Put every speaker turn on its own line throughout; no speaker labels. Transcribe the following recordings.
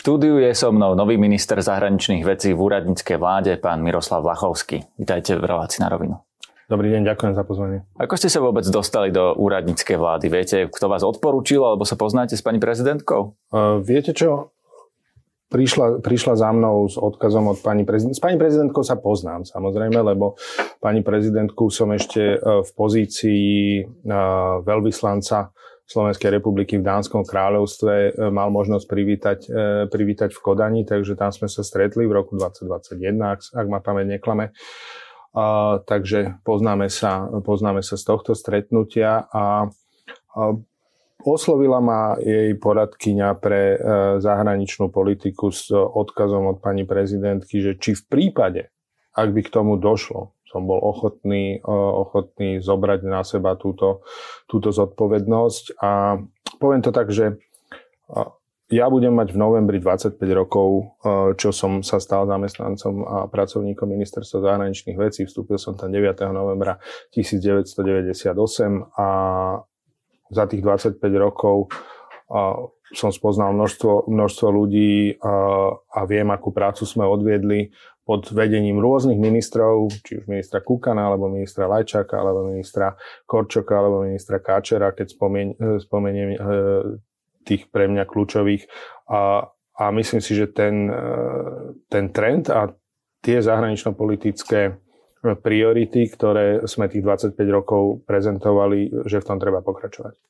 štúdiu je so mnou nový minister zahraničných vecí v úradníckej vláde, pán Miroslav Vlachovský. Vítajte v relácii na rovinu.
Dobrý deň, ďakujem za pozvanie.
Ako ste sa vôbec dostali do úradníckej vlády? Viete, kto vás odporúčil, alebo sa poznáte s pani prezidentkou?
Uh, viete čo? Prišla, prišla za mnou s odkazom od pani prezidentky. S pani prezidentkou sa poznám, samozrejme, lebo pani prezidentku som ešte v pozícii veľvyslanca Slovenskej republiky v Dánskom kráľovstve e, mal možnosť privítať, e, privítať v Kodani, takže tam sme sa stretli v roku 2021, ak, ak ma pamäť neklame. A, takže poznáme sa, poznáme sa z tohto stretnutia a, a oslovila ma jej poradkyňa pre e, zahraničnú politiku s odkazom od pani prezidentky, že či v prípade, ak by k tomu došlo, som bol ochotný, ochotný zobrať na seba túto, túto zodpovednosť. A poviem to tak, že ja budem mať v novembri 25 rokov, čo som sa stal zamestnancom a pracovníkom ministerstva zahraničných vecí. Vstúpil som tam 9. novembra 1998 a za tých 25 rokov som spoznal množstvo, množstvo ľudí a viem, akú prácu sme odviedli pod vedením rôznych ministrov, či už ministra Kukana, alebo ministra Lajčaka, alebo ministra Korčoka, alebo ministra Káčera, keď spomen, spomeniem eh, tých pre mňa kľúčových. A, a myslím si, že ten, eh, ten trend a tie zahranično-politické priority, ktoré sme tých 25 rokov prezentovali, že v tom treba pokračovať.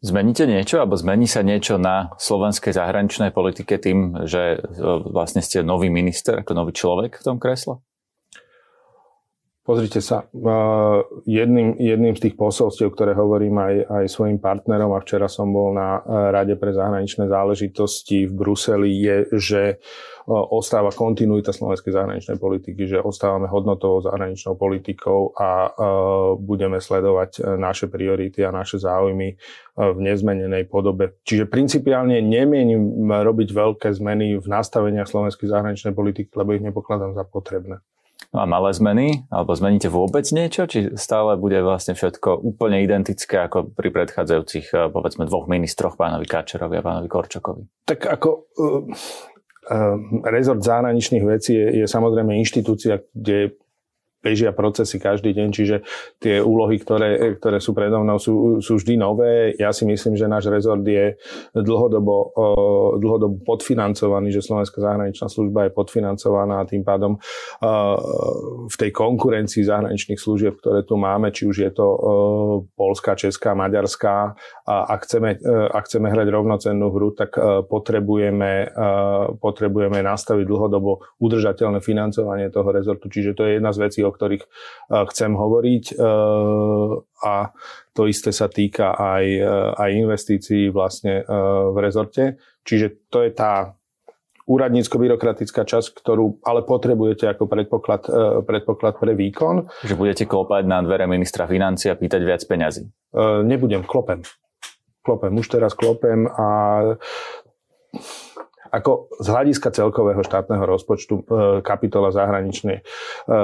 Zmeníte niečo, alebo zmení sa niečo na slovenskej zahraničnej politike tým, že e, vlastne ste nový minister, ako nový človek v tom kresle?
Pozrite sa, jedným, jedným z tých posolstiev, ktoré hovorím aj, aj svojim partnerom, a včera som bol na e, Rade pre zahraničné záležitosti v Bruseli, je, že ostáva kontinuita slovenskej zahraničnej politiky, že ostávame hodnotovou zahraničnou politikou a budeme sledovať e, naše priority a naše záujmy e, v nezmenenej podobe. Čiže principiálne nemienim robiť veľké zmeny v nastaveniach slovenskej zahraničnej politiky, lebo ich nepokladám za potrebné.
No a malé zmeny? Alebo zmeníte vôbec niečo? Či stále bude vlastne všetko úplne identické ako pri predchádzajúcich, e, povedzme, dvoch ministroch, pánovi Káčerovi a pánovi Korčokovi?
Tak ako Ehm, rezort zahraničných vecí je, je samozrejme inštitúcia, kde bežia procesy každý deň, čiže tie úlohy, ktoré, ktoré sú predo mnou, sú, sú vždy nové. Ja si myslím, že náš rezort je dlhodobo, dlhodobo podfinancovaný, že Slovenská zahraničná služba je podfinancovaná a tým pádom v tej konkurencii zahraničných služieb, ktoré tu máme, či už je to Polská, Česká, Maďarská, a ak chceme, ak chceme hrať rovnocennú hru, tak potrebujeme, potrebujeme nastaviť dlhodobo udržateľné financovanie toho rezortu. Čiže to je jedna z vecí, o ktorých eh, chcem hovoriť eh, a to isté sa týka aj, eh, aj investícií vlastne v rezorte. Čiže to je tá úradnícko-byrokratická časť, ktorú ale potrebujete ako predpoklad, predpoklad pre výkon.
Že budete klopať na dvere ministra financí a pýtať viac peňazí?
Nebudem, klopem. Klopem, už teraz klopem a ako z hľadiska celkového štátneho rozpočtu e, kapitola zahraničnej, e,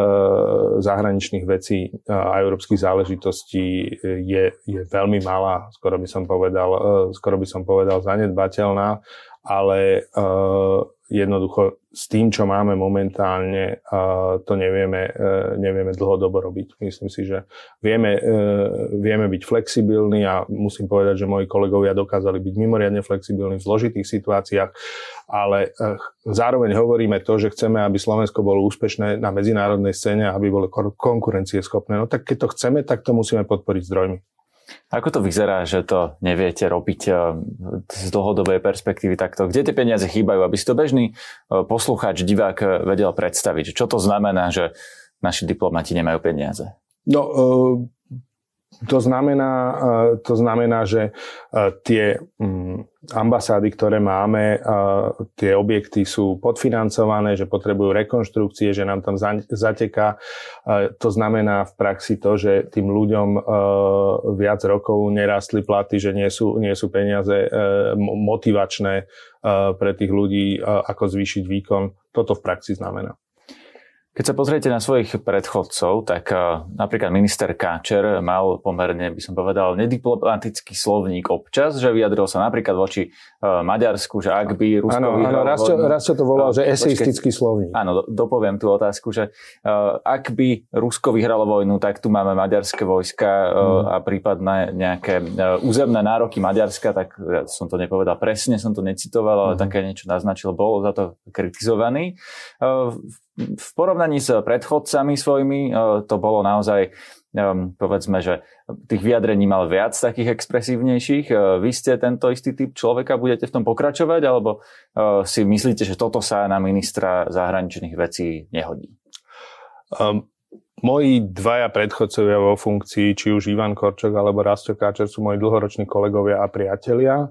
zahraničných vecí a európskych záležitostí je, je veľmi malá, skoro by som povedal, e, skoro by som povedal zanedbateľná, ale jednoducho s tým, čo máme momentálne, to nevieme, e, nevieme dlhodobo robiť. Myslím si, že vieme, e, vieme byť flexibilní a musím povedať, že moji kolegovia dokázali byť mimoriadne flexibilní v zložitých situáciách, ale e, zároveň hovoríme to, že chceme, aby Slovensko bolo úspešné na medzinárodnej scéne, aby bolo konkurencieschopné. No tak keď to chceme, tak to musíme podporiť zdrojmi.
Ako to vyzerá, že to neviete robiť eh, z dlhodobej perspektívy takto? Kde tie peniaze chýbajú? Aby si to bežný eh, poslucháč, divák eh, vedel predstaviť. Čo to znamená, že naši diplomati nemajú peniaze?
No, to znamená, to znamená, že tie mm, ambasády, ktoré máme, tie objekty sú podfinancované, že potrebujú rekonštrukcie, že nám tam zateká. To znamená v praxi to, že tým ľuďom viac rokov nerastli platy, že nie sú, nie sú peniaze motivačné pre tých ľudí, ako zvýšiť výkon. Toto v praxi znamená.
Keď sa pozriete na svojich predchodcov, tak uh, napríklad minister Káčer mal pomerne, by som povedal, nediplomatický slovník občas, že vyjadril sa napríklad voči uh, Maďarsku, že ak by Rusko
Áno, áno raz, čo, to volal, uh, že eseistický slovník.
Áno, do, dopoviem tú otázku, že uh, ak by Rusko vyhralo vojnu, tak tu máme maďarské vojska uh, mm. a prípadne nejaké územné nároky Maďarska, tak ja som to nepovedal presne, som to necitoval, ale mm. také niečo naznačil, bol za to kritizovaný. V porovnaní s predchodcami svojimi e, to bolo naozaj, e, povedzme, že tých vyjadrení mal viac takých expresívnejších. E, vy ste tento istý typ človeka, budete v tom pokračovať, alebo si myslíte, že toto sa na ministra zahraničných vecí nehodí?
Um, moji dvaja predchodcovia vo funkcii, či už Ivan Korčok alebo Rasto Káčer, sú moji dlhoroční kolegovia a priatelia.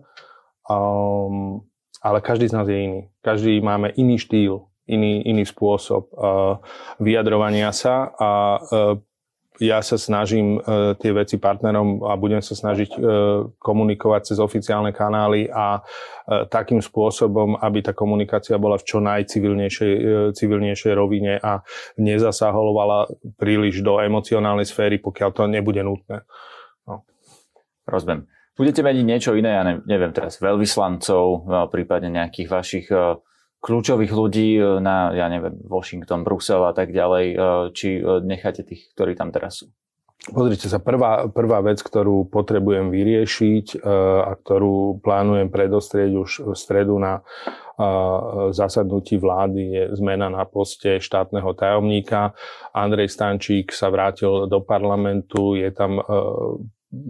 Um, ale každý z nás je iný. Každý máme iný štýl iný, iný spôsob uh, vyjadrovania sa a uh, ja sa snažím uh, tie veci partnerom a budem sa snažiť uh, komunikovať cez oficiálne kanály a uh, takým spôsobom, aby tá komunikácia bola v čo najcivilnejšej uh, civilnejšej rovine a nezasahovala príliš do emocionálnej sféry, pokiaľ to nebude nutné. No.
Rozumiem. Budete meniť niečo iné, ja neviem teraz, veľvyslancov, prípadne nejakých vašich kľúčových ľudí e, na, ja neviem, Washington, Brusel a tak ďalej, e, či e, necháte tých, ktorí tam teraz sú?
Pozrite sa, prvá, prvá vec, ktorú potrebujem vyriešiť a ktorú plánujem predostrieť už v stredu na zasadnutí vlády je zmena na poste štátneho tajomníka. Andrej Stančík sa vrátil do parlamentu, je tam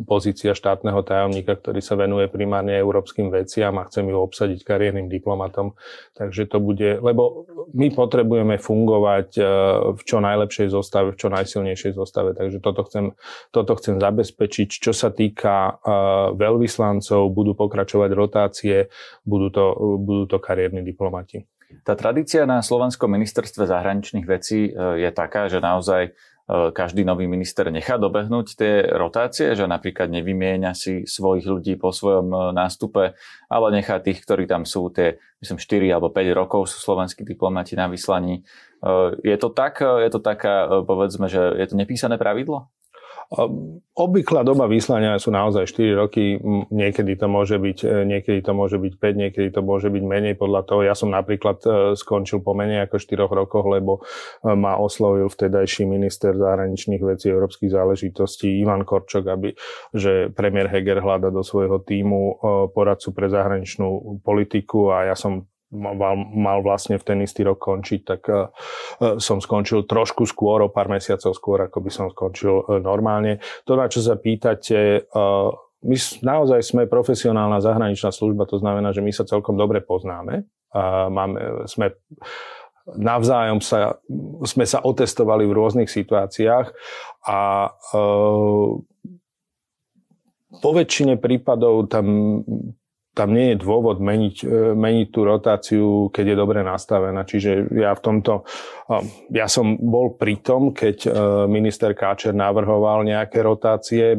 pozícia štátneho tajomníka, ktorý sa venuje primárne európskym veciam a chcem ju obsadiť kariérnym diplomatom. Takže to bude, lebo my potrebujeme fungovať e, v čo najlepšej zostave, v čo najsilnejšej zostave. Takže toto chcem, toto chcem zabezpečiť. Čo sa týka e, veľvyslancov, budú pokračovať rotácie, budú to, budú to kariérni diplomati.
Tá tradícia na Slovenskom ministerstve zahraničných vecí e, je taká, že naozaj každý nový minister nechá dobehnúť tie rotácie, že napríklad nevymieňa si svojich ľudí po svojom e, nástupe, ale nechá tých, ktorí tam sú tie, myslím, 4 alebo 5 rokov sú slovenskí diplomati na vyslaní. E, je to tak, je to taká, povedzme, že je to nepísané pravidlo?
Obvyklá doba vyslania sú naozaj 4 roky, niekedy to môže byť, e, niekedy to môže byť 5, niekedy to môže byť menej podľa toho. Ja som napríklad e, skončil po menej ako 4 rokoch, lebo e, ma oslovil vtedajší minister zahraničných vecí európskych záležitostí Ivan Korčok, aby, že premiér Heger hľada do svojho týmu poradcu pre zahraničnú politiku a ja som mal, vlastne v ten istý rok končiť, tak uh, som skončil trošku skôr, o pár mesiacov skôr, ako by som skončil uh, normálne. To, na čo sa pýtate, my naozaj sme profesionálna zahraničná služba, to znamená, že my sa celkom dobre poznáme. Máme, sme navzájom sa, sme sa otestovali v rôznych situáciách a po väčšine prípadov tam tam nie je dôvod meniť, e, meniť tú rotáciu, keď je dobre nastavená. Čiže ja v tomto, ja som bol pri tom, keď e, minister Káčer navrhoval nejaké rotácie e,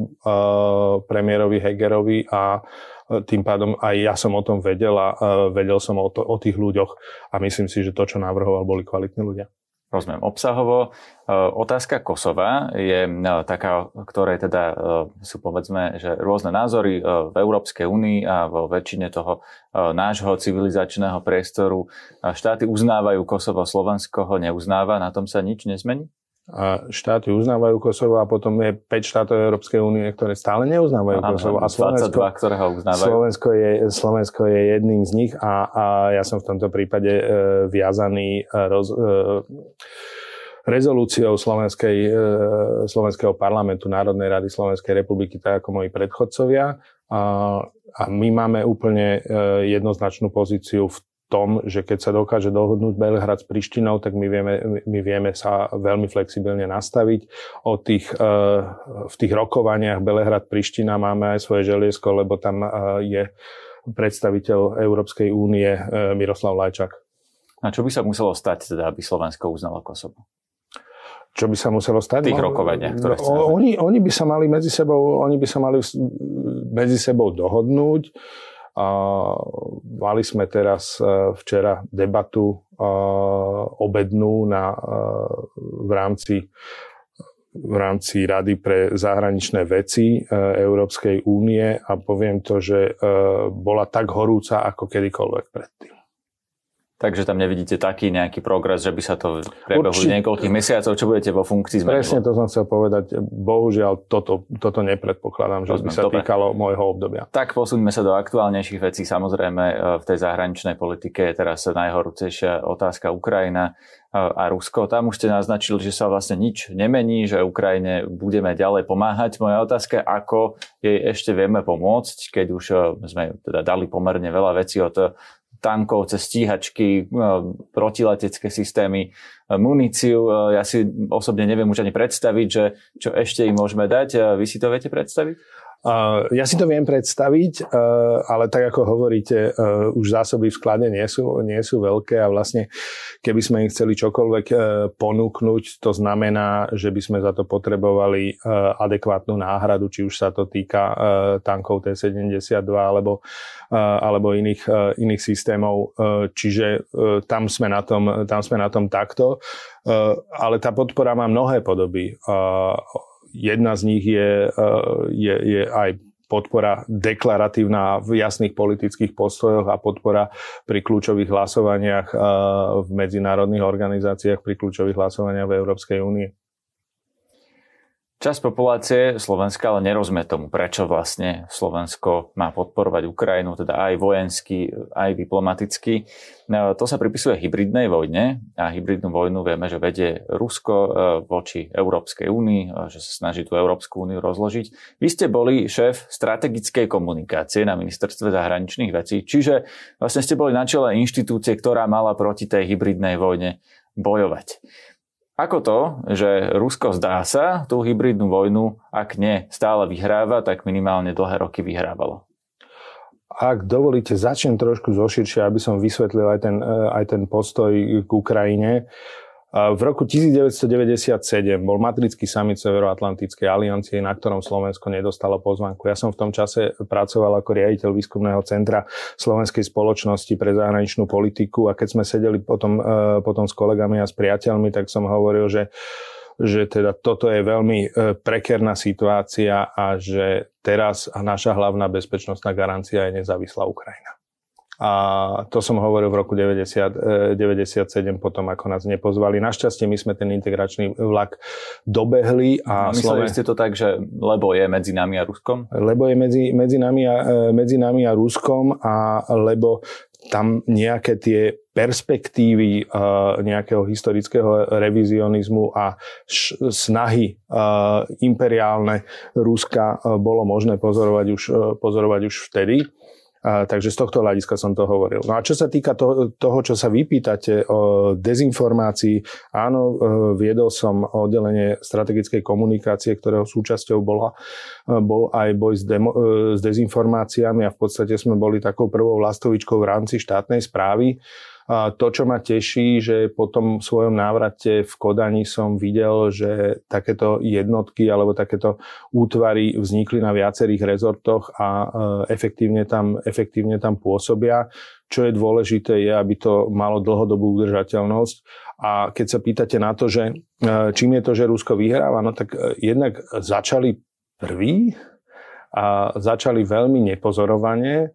premiérovi Hegerovi a tým pádom aj ja som o tom vedel a vedel som o, to, o tých ľuďoch a myslím si, že to, čo navrhoval, boli kvalitní ľudia.
Rozumiem. Obsahovo e, otázka Kosova je e, taká, ktorej teda e, sú povedzme, že rôzne názory v Európskej únii a vo väčšine toho nášho civilizačného priestoru. Štáty uznávajú Kosovo, Slovensko ho neuznáva, na tom sa nič nezmení?
A štáty uznávajú Kosovo a potom je 5 štátov Európskej únie, ktoré stále neuznávajú Aha, Kosovo. A
Slovensko, 22, ktoré ho uznávajú.
Slovensko je, Slovensko je jedným z nich a, a ja som v tomto prípade e, viazaný e, roz, e, rezolúciou Slovenskej, e, Slovenského parlamentu Národnej rady Slovenskej republiky, tak ako moji predchodcovia. A, a my máme úplne e, jednoznačnú pozíciu v tom, že keď sa dokáže dohodnúť Belehrad s Prištinou, tak my vieme, my vieme sa veľmi flexibilne nastaviť. O tých, e, v tých rokovaniach Belehrad-Priština máme aj svoje želiesko, lebo tam e, je predstaviteľ Európskej únie e, Miroslav Lajčák.
A čo by sa muselo stať, teda, aby Slovensko uznalo Kosovo?
Čo by sa muselo stať?
Tých no, rokovaniach, ktoré no,
oni, oni by sa mali medzi sebou, oni by sa mali medzi sebou dohodnúť mali sme teraz e, včera debatu e, obednú na, e, v rámci v rámci Rady pre zahraničné veci Európskej únie a poviem to, že bola tak horúca ako kedykoľvek predtým.
Takže tam nevidíte taký nejaký progres, že by sa to prebehu niekoľkých mesiacov, čo budete vo funkcii zmenilo?
Presne to som chcel povedať. Bohužiaľ, toto, toto nepredpokladám, že by sa dobre. týkalo môjho obdobia.
Tak posuňme sa do aktuálnejších vecí. Samozrejme, e, v tej zahraničnej politike je teraz najhorúcejšia otázka Ukrajina e, a Rusko. Tam už ste naznačili, že sa vlastne nič nemení, že Ukrajine budeme ďalej pomáhať. Moja otázka ako jej ešte vieme pomôcť, keď už e, sme teda dali pomerne veľa vecí od tankov, cez stíhačky, e, protiletecké systémy, e, muníciu. E, ja si osobne neviem už ani predstaviť, že čo ešte im môžeme dať. Vy si to viete predstaviť?
Ja si to viem predstaviť, ale tak ako hovoríte, už zásoby v sklade nie sú, nie sú veľké a vlastne keby sme im chceli čokoľvek ponúknuť, to znamená, že by sme za to potrebovali adekvátnu náhradu, či už sa to týka tankov T-72 alebo alebo iných, iných systémov. Čiže tam sme, na tom, tam sme na tom takto. Ale tá podpora má mnohé podoby. Jedna z nich je, je, je aj podpora deklaratívna v jasných politických postojoch a podpora pri kľúčových hlasovaniach v medzinárodných organizáciách, pri kľúčových hlasovaniach v Európskej únii.
Časť populácie Slovenska ale nerozumie tomu, prečo vlastne Slovensko má podporovať Ukrajinu, teda aj vojensky, aj diplomaticky. No, to sa pripisuje hybridnej vojne a hybridnú vojnu vieme, že vedie Rusko e, voči Európskej únii, e, že sa snaží tú Európsku úniu rozložiť. Vy ste boli šéf strategickej komunikácie na ministerstve zahraničných vecí, čiže vlastne ste boli na čele inštitúcie, ktorá mala proti tej hybridnej vojne bojovať. Ako to, že Rusko zdá sa tú hybridnú vojnu, ak nie stále vyhráva, tak minimálne dlhé roky vyhrávalo?
Ak dovolíte, začnem trošku zoširšie, aby som vysvetlil aj ten, eh, aj ten postoj k Ukrajine. V roku 1997 bol Madridský summit Severoatlantickej aliancie, na ktorom Slovensko nedostalo pozvanku. Ja som v tom čase pracoval ako riaditeľ výskumného centra Slovenskej spoločnosti pre zahraničnú politiku a keď sme sedeli potom, e, potom s kolegami a s priateľmi, tak som hovoril, že že teda toto je veľmi e, prekerná situácia a že teraz naša hlavná bezpečnostná garancia je nezávislá Ukrajina. A to som hovoril v roku 90, 97 e, potom, ako nás nepozvali. Našťastie my sme ten integračný vlak dobehli. A
Mysleli Sloven... ste to tak, že lebo je medzi nami a Ruskom?
Lebo je medzi, medzi, nami, a, e, medzi nami a Ruskom a lebo tam nejaké tie perspektívy uh, nejakého historického revizionizmu a š- snahy uh, imperiálne Ruska uh, bolo možné pozorovať už, uh, pozorovať už vtedy. Takže z tohto hľadiska som to hovoril. No a čo sa týka to, toho, čo sa vypýtate o dezinformácii, áno, e, viedol som oddelenie strategickej komunikácie, ktorého súčasťou bola, e, bol aj boj s, demo, e, s dezinformáciami a v podstate sme boli takou prvou lastovičkou v rámci štátnej správy. To, čo ma teší, že po tom svojom návrate v Kodani som videl, že takéto jednotky alebo takéto útvary vznikli na viacerých rezortoch a e, efektívne tam, efektívne tam pôsobia. Čo je dôležité, je, aby to malo dlhodobú udržateľnosť. A keď sa pýtate na to, že e, čím je to, že Rusko vyhráva, no tak e, jednak začali prví a začali veľmi nepozorovane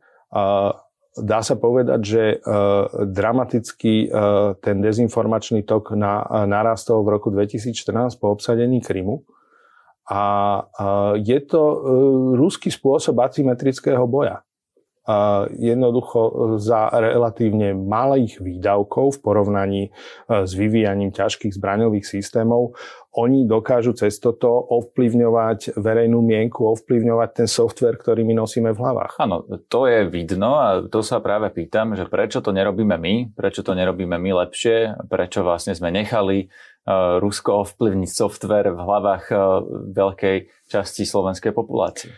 dá sa povedať, že uh, dramaticky uh, ten dezinformačný tok uh, narastol v roku 2014 po obsadení Krymu. A je to ruský spôsob asymetrického boja. Jednoducho za relatívne malých výdavkov v porovnaní e, s vyvíjaním ťažkých zbraňových systémov, oni dokážu cez toto ovplyvňovať verejnú mienku, ovplyvňovať ten software, ktorý my nosíme v hlavách.
Áno, to je vidno a to sa práve pýtam, že prečo to nerobíme my, prečo to nerobíme my lepšie, prečo vlastne sme nechali uh, Rusko ovplyvniť software v hlavách uh, veľkej časti slovenskej populácie.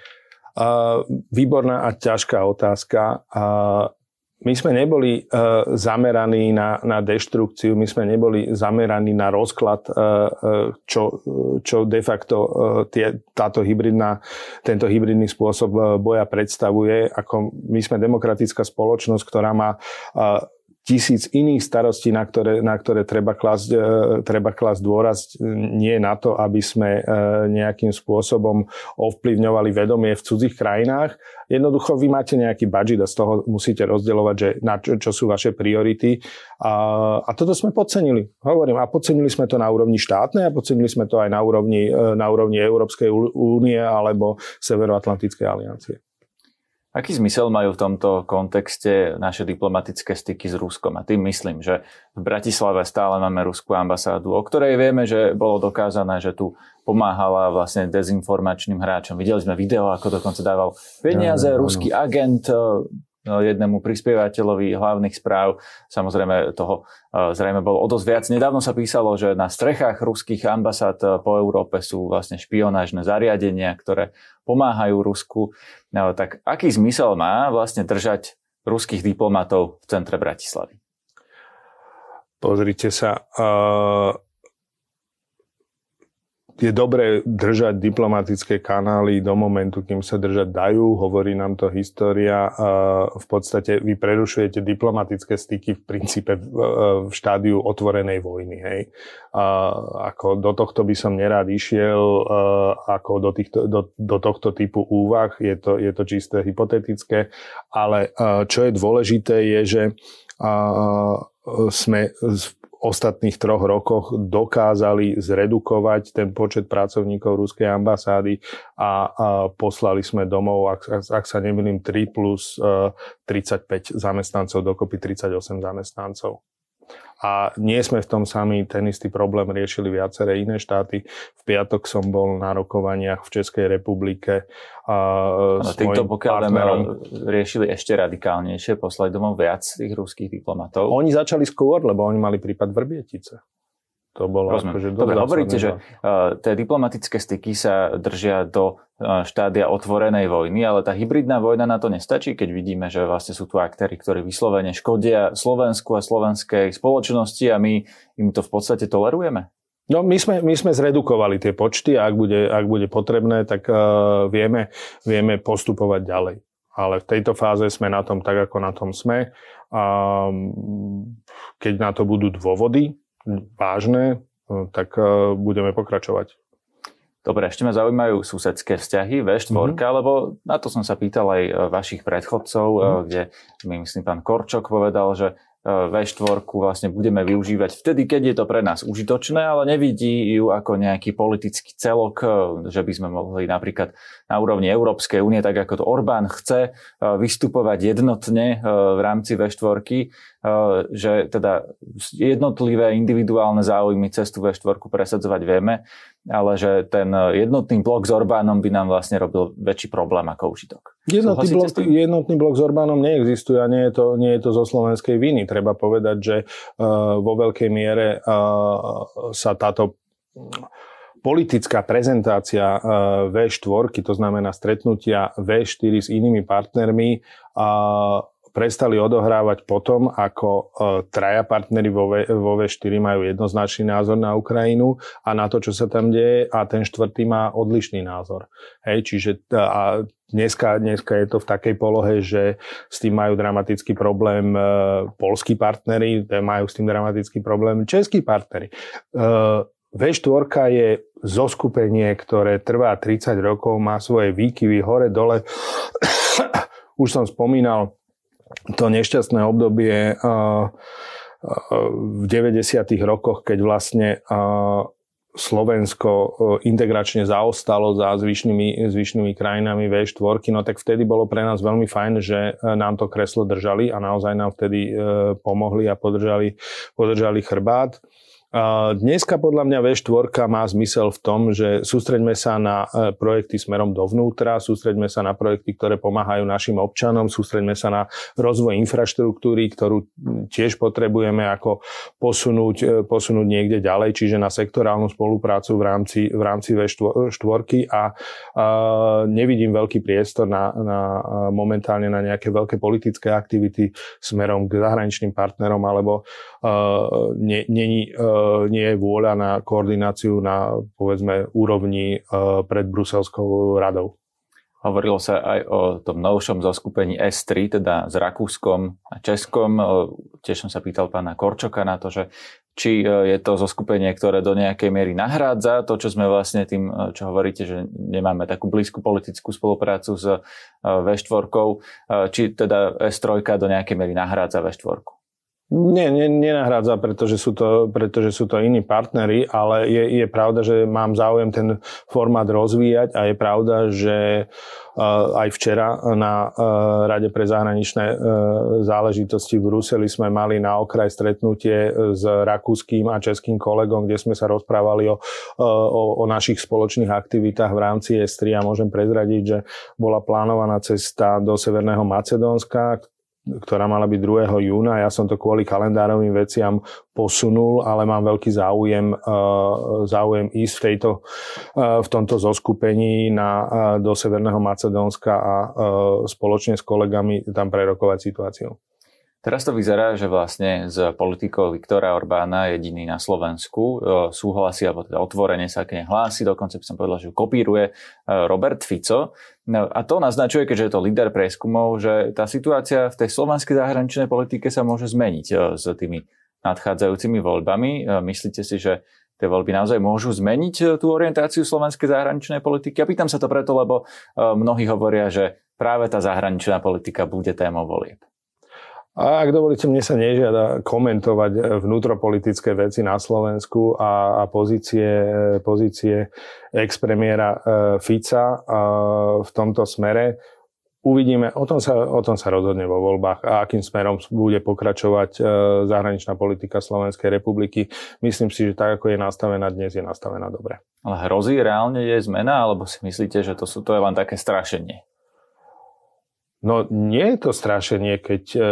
Výborná a ťažká otázka. My sme neboli uh, zameraní na, na deštrukciu, my sme neboli zameraní na rozklad, uh, čo, čo de facto tie, táto hybridná, tento hybridný spôsob boja predstavuje. Ako my sme demokratická spoločnosť, ktorá má tisíc iných starostí, na ktoré, na ktoré treba, klasť, e, treba klasť dôraz, nie na to, aby sme e, nejakým spôsobom ovplyvňovali vedomie v cudzích krajinách. Jednoducho vy máte nejaký budget a z toho musíte rozdeľovať, že na čo, čo sú vaše priority. A, a toto sme podcenili. Hovorím, a podcenili sme to na úrovni štátnej a podcenili sme to aj na úrovni, e, na úrovni Európskej únie alebo Severoatlantickej aliancie.
Aký zmysel majú v tomto kontexte naše diplomatické styky s Ruskom? A tým myslím, že v Bratislave stále máme ruskú ambasádu, o ktorej vieme, že bolo dokázané, že tu pomáhala vlastne dezinformačným hráčom. Videli sme video, ako dokonca dával peniaze, no, no, ruský agent jednému prispievateľovi hlavných správ. Samozrejme toho e, zrejme bolo o dosť viac. Nedávno sa písalo, že na strechách ruských ambasád e, po Európe sú vlastne špionážne zariadenia, ktoré pomáhajú Rusku. No, tak aký zmysel má vlastne držať ruských diplomatov v centre Bratislavy?
Pozrite sa, uh je dobré držať diplomatické kanály do momentu, kým sa držať dajú. Hovorí nám to história. V podstate vy prerušujete diplomatické styky v princípe v štádiu otvorenej vojny. Hej. Ako do tohto by som nerád išiel, ako do, týchto, do, do tohto typu úvah. Je to, je to čisté hypotetické. Ale čo je dôležité je, že sme ostatných troch rokoch dokázali zredukovať ten počet pracovníkov ruskej ambasády a, a poslali sme domov, ak, ak sa nemýlim, 3 plus uh, e, 35 zamestnancov, dokopy 38 zamestnancov. A nie sme v tom sami, ten istý problém riešili viaceré iné štáty. V piatok som bol na rokovaniach v Českej republike a
s týchto, pokiaľ partnerom. riešili ešte radikálnejšie, poslali domov viac tých ruských diplomatov.
Oni začali skôr, lebo oni mali prípad Vrbietice. To bolo Rozumiem. akože
Dobre, hovoríte, že uh, tie diplomatické styky sa držia do uh, štádia otvorenej vojny, ale tá hybridná vojna na to nestačí, keď vidíme, že vlastne sú tu aktéry, ktorí vyslovene škodia Slovensku a slovenskej spoločnosti a my im to v podstate tolerujeme?
No, my sme, my sme zredukovali tie počty a ak bude, ak bude potrebné, tak uh, vieme, vieme postupovať ďalej. Ale v tejto fáze sme na tom tak, ako na tom sme. Um, keď na to budú dôvody, vážne, e, tak e, budeme pokračovať.
Dobre, ešte ma zaujímajú susedské vzťahy V4, mm-hmm. lebo na to som sa pýtal aj e, vašich predchodcov, mm-hmm. kde mi myslím pán Korčok povedal, že V4 vlastne budeme využívať vtedy, keď je to pre nás užitočné, ale nevidí ju ako nejaký politický celok, že by sme mohli napríklad na úrovni Európskej únie, tak ako to Orbán chce, vystupovať jednotne v rámci V4, že teda jednotlivé individuálne záujmy cestu V4 presadzovať vieme, ale že ten jednotný blok s Orbánom by nám vlastne robil väčší problém ako užitok.
Jednotný blok, jednotný blok s Orbánom neexistuje a nie je, to, nie je to zo slovenskej viny. Treba povedať, že uh, vo veľkej miere uh, sa táto politická prezentácia V4, to znamená stretnutia V4 s inými partnermi, prestali odohrávať potom, ako e, traja partnery vo, v, vo V4 majú jednoznačný názor na Ukrajinu a na to, čo sa tam deje a ten štvrtý má odlišný názor. Hej, čiže e, a dneska, dneska je to v takej polohe, že s tým majú dramatický problém e, polskí partnery, majú s tým dramatický problém českí partnery. E, V4 je zoskupenie, ktoré trvá 30 rokov, má svoje výkyvy hore-dole. Už som spomínal to nešťastné obdobie v 90. rokoch, keď vlastne Slovensko integračne zaostalo za zvyšnými, zvyšnými krajinami V4, no tak vtedy bolo pre nás veľmi fajn, že nám to kreslo držali a naozaj nám vtedy pomohli a podržali, podržali chrbát. Dneska podľa mňa V4 má zmysel v tom, že sústreďme sa na e, projekty smerom dovnútra, sústreďme sa na projekty, ktoré pomáhajú našim občanom, sústreďme sa na rozvoj infraštruktúry, ktorú tiež potrebujeme ako posunúť, e, posunúť niekde ďalej, čiže na sektorálnu spoluprácu v rámci, v rámci V4 a, nevidím veľký priestor na, na, momentálne na nejaké veľké politické aktivity smerom k zahraničným partnerom alebo není nie je vôľa na koordináciu na, povedzme, úrovni e, pred Bruselskou radou.
Hovorilo sa aj o tom novšom zoskupení S3, teda s Rakúskom a Českom. E, tiež som sa pýtal pána Korčoka na to, že či e, je to zoskupenie, ktoré do nejakej miery nahrádza to, čo sme vlastne tým, čo hovoríte, že nemáme takú blízku politickú spoluprácu s V4, či teda S3 do nejakej miery nahrádza V4.
Nie, nie, nenahrádza, pretože sú, to, pretože sú to iní partnery, ale je, je pravda, že mám záujem ten formát rozvíjať a je pravda, že uh, aj včera na uh, Rade pre zahraničné uh, záležitosti v Bruseli sme mali na okraj stretnutie s rakúským a českým kolegom, kde sme sa rozprávali o, o, o našich spoločných aktivitách v rámci S3 a môžem prezradiť, že bola plánovaná cesta do Severného Macedónska, ktorá mala byť 2. júna. Ja som to kvôli kalendárovým veciam posunul, ale mám veľký záujem, eh, záujem ísť v, tejto, eh, v tomto zoskupení na, eh, do Severného Macedónska a spoločne s kolegami tam prerokovať situáciu.
Teraz to vyzerá, že vlastne s politikou Viktora Orbána jediný na Slovensku súhlasí, alebo teda otvorene sa k nej hlási, dokonca by som povedal, že kopíruje Robert Fico. No, a to naznačuje, keďže je to líder prieskumov, že tá situácia v tej slovenskej zahraničnej politike sa môže zmeniť s tými nadchádzajúcimi voľbami. Myslíte si, že tie voľby naozaj môžu zmeniť tú orientáciu slovenskej zahraničnej politiky? A pýtam sa to preto, lebo mnohí hovoria, že práve tá zahraničná politika bude témou volieb.
A ak dovolíte, mne sa nežiada komentovať vnútropolitické veci na Slovensku a, a pozície, pozície ex-premiéra e, Fica v tomto smere. Uvidíme, o tom, sa, o tom sa rozhodne vo voľbách a akým smerom bude pokračovať zahraničná politika Slovenskej republiky. Myslím si, že tak, ako je nastavená dnes, je nastavená dobre.
Ale hrozí reálne je zmena, alebo si myslíte, že to, sú, to je len také strašenie?
No nie je to strašenie, keď, e, e,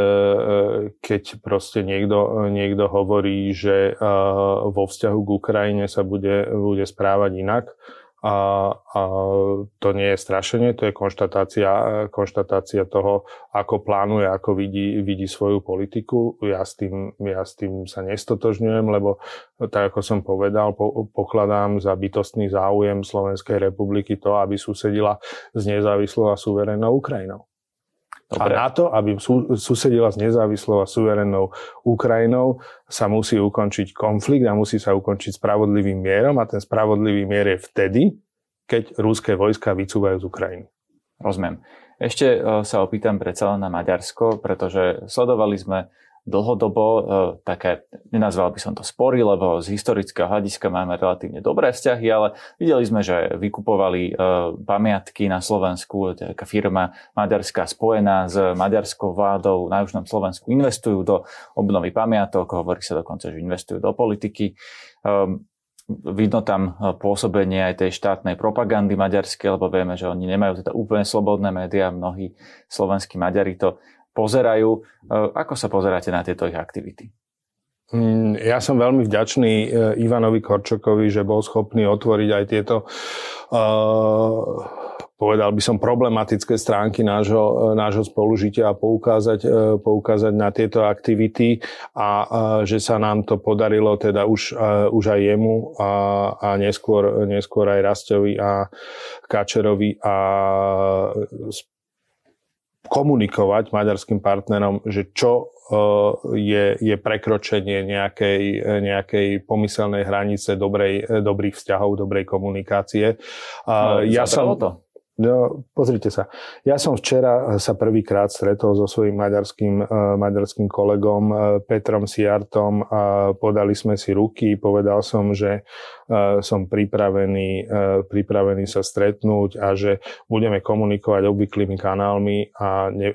keď proste niekto, niekto hovorí, že e, vo vzťahu k Ukrajine sa bude, bude správať inak. A, a to nie je strašenie, to je konštatácia, konštatácia toho, ako plánuje, ako vidí, vidí svoju politiku. Ja s, tým, ja s tým sa nestotožňujem, lebo tak ako som povedal, po, pokladám za bytostný záujem Slovenskej republiky to, aby susedila s nezávislou a suverénnou Ukrajinou. Dobre. A na to, aby susedila s nezávislou a suverennou Ukrajinou, sa musí ukončiť konflikt a musí sa ukončiť spravodlivým mierom a ten spravodlivý mier je vtedy, keď rúské vojska vycúvajú z Ukrajiny.
Rozumiem. Ešte e, sa opýtam predsa na Maďarsko, pretože sledovali sme dlhodobo e, také, nenazval by som to spory, lebo z historického hľadiska máme relatívne dobré vzťahy, ale videli sme, že vykupovali e, pamiatky na Slovensku, taká firma maďarská spojená s maďarskou vládou na južnom Slovensku, investujú do obnovy pamiatok, hovorí sa dokonca, že investujú do politiky. Um, vidno tam pôsobenie aj tej štátnej propagandy maďarskej, lebo vieme, že oni nemajú teda úplne slobodné médiá, mnohí slovenskí Maďari to pozerajú. E, ako sa pozeráte na tieto ich aktivity?
Mm, ja som veľmi vďačný e, Ivanovi Korčokovi, že bol schopný otvoriť aj tieto uh, povedal by som, problematické stránky nášho, nášho spolužitia a poukázať, poukázať na tieto aktivity a, a že sa nám to podarilo teda už, už aj jemu a, a neskôr, neskôr aj Rastovi a Kačerovi a komunikovať maďarským partnerom, že čo e, je, je prekročenie nejakej, nejakej pomyselnej hranice dobrej, dobrých vzťahov, dobrej komunikácie.
No, ja som, to?
No, pozrite sa. Ja som včera sa prvýkrát stretol so svojím maďarským, uh, maďarským kolegom uh, Petrom Siartom a podali sme si ruky. Povedal som, že uh, som pripravený, pripravený sa stretnúť a že budeme komunikovať obvyklými kanálmi a ne,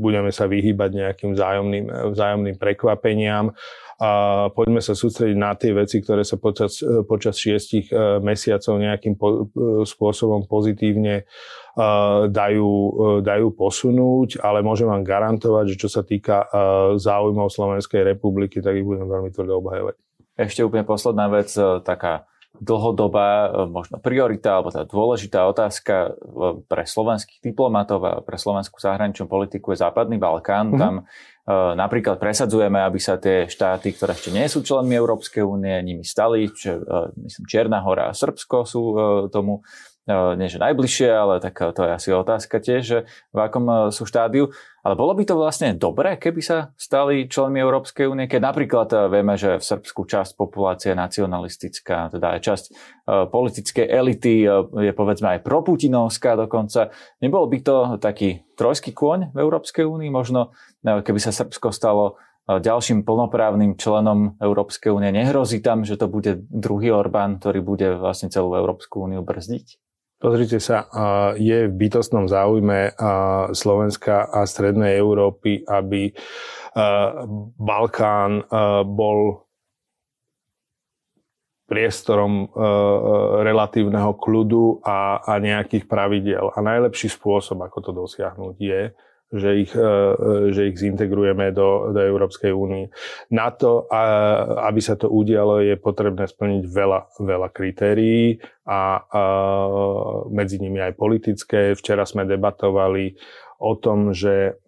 budeme sa vyhýbať nejakým vzájomným, vzájomným prekvapeniam a poďme sa sústrediť na tie veci, ktoré sa počas, počas šiestich e, mesiacov nejakým po, e, spôsobom pozitívne e, dajú, dajú posunúť, ale môžem vám garantovať, že čo sa týka záujmov Slovenskej republiky, tak ich budem veľmi tvrdo obhajovať.
Ešte úplne posledná vec, taká dlhodobá možno priorita alebo tá dôležitá otázka pre slovenských diplomatov a pre slovenskú zahraničnú politiku je Západný Balkán. Mm-hmm. Tam E, napríklad presadzujeme, aby sa tie štáty, ktoré ešte nie sú členmi Európskej únie, nimi stali, čo, e, myslím, Čierna hora a Srbsko sú e, tomu nie že najbližšie, ale tak to je asi otázka tiež, že v akom sú štádiu. Ale bolo by to vlastne dobré, keby sa stali členmi Európskej únie, keď napríklad vieme, že v Srbsku časť populácie je nacionalistická, teda aj časť politickej elity je povedzme aj proputinovská dokonca. Nebol by to taký trojský kôň v Európskej únii? Možno keby sa Srbsko stalo ďalším plnoprávnym členom Európskej únie, nehrozí tam, že to bude druhý Orbán, ktorý bude vlastne celú Európsku úniu brzdiť?
Pozrite sa, je v bytostnom záujme Slovenska a Strednej Európy, aby Balkán bol priestorom relatívneho kľudu a, a nejakých pravidiel. A najlepší spôsob, ako to dosiahnuť, je že ich, e, e, že ich zintegrujeme do, do Európskej únie. Na to, aby sa to udialo, je potrebné splniť veľa, veľa kritérií a, a medzi nimi aj politické. Včera sme debatovali o tom, že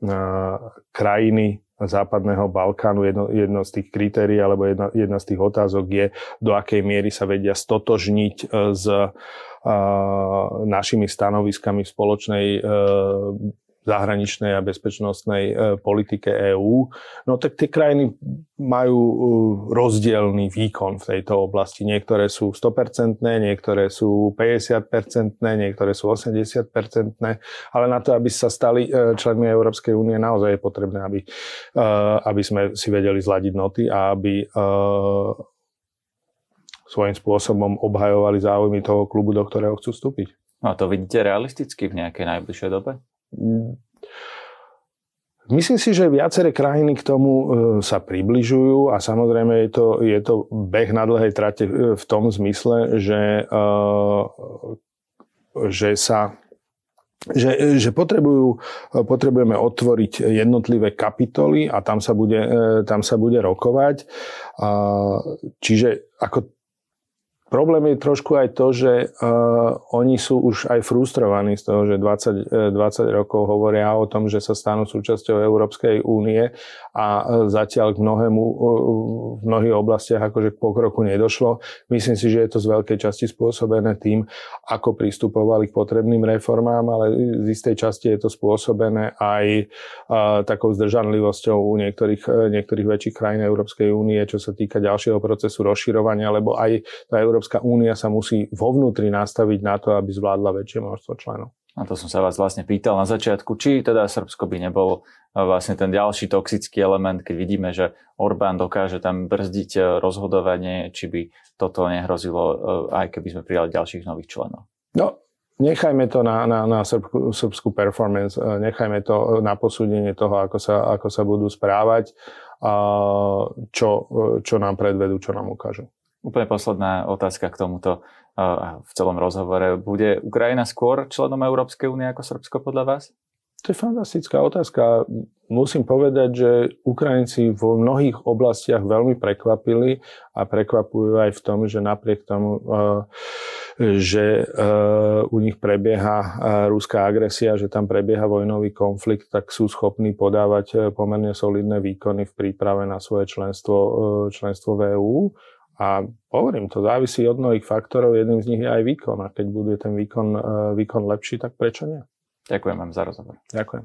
krajiny západného Balkánu, jedno, jedno z tých kritérií alebo jedna, jedna z tých otázok je, do akej miery sa vedia stotožniť e, s našimi stanoviskami v spoločnej zahraničnej a bezpečnostnej e, politike EÚ, no tak tie krajiny majú e, rozdielný výkon v tejto oblasti. Niektoré sú 100%, niektoré sú 50%, niektoré sú 80%, ale na to, aby sa stali e, členmi Európskej únie, naozaj je potrebné, aby, aby sme si vedeli zladiť noty a aby svojím spôsobom obhajovali záujmy toho klubu, do ktorého chcú vstúpiť.
No a to vidíte realisticky v nejakej najbližšej dobe?
Myslím si, že viaceré krajiny k tomu e, sa približujú a samozrejme je to, je to beh na dlhej trate e, v tom zmysle, že, e, že sa že, že potrebujú, potrebujeme otvoriť jednotlivé kapitoly a tam sa bude, tam sa bude rokovať. Čiže ako Problém je trošku aj to, že uh, oni sú už aj frustrovaní z toho, že 20, 20 e, rokov hovoria o tom, že sa stanú súčasťou Európskej únie a uh, zatiaľ k mnohému, uh, v mnohých oblastiach akože k pokroku nedošlo. Myslím si, že je to z veľkej časti spôsobené tým, ako pristupovali k potrebným reformám, ale z istej časti je to spôsobené aj uh, takou zdržanlivosťou u niektorých, uh, niektorých väčších krajín Európskej únie, čo sa týka ďalšieho procesu rozširovania, lebo aj tá Európska Európska únia sa musí vo vnútri nastaviť na to, aby zvládla väčšie množstvo členov.
A to som sa vás vlastne pýtal na začiatku, či teda Srbsko by nebol e, vlastne ten ďalší toxický element, keď vidíme, že Orbán dokáže tam brzdiť e, rozhodovanie, či by toto nehrozilo, e, aj keby sme prijali ďalších nových členov.
No, nechajme to na, na, na srbskú, srbskú performance, nechajme to na posúdenie toho, ako sa, ako sa budú správať, a čo, čo nám predvedú, čo nám ukážu.
Úplne posledná otázka k tomuto v celom rozhovore. Bude Ukrajina skôr členom Európskej únie ako Srbsko podľa vás?
To je fantastická otázka. Musím povedať, že Ukrajinci vo mnohých oblastiach veľmi prekvapili a prekvapujú aj v tom, že napriek tomu, že u nich prebieha ruská agresia, že tam prebieha vojnový konflikt, tak sú schopní podávať pomerne solidné výkony v príprave na svoje členstvo, členstvo v EÚ. A hovorím, to závisí od mnohých faktorov, jedným z nich je aj výkon. A keď bude ten výkon, e, výkon lepší, tak prečo nie?
Ďakujem vám za rozhovor.
Ďakujem.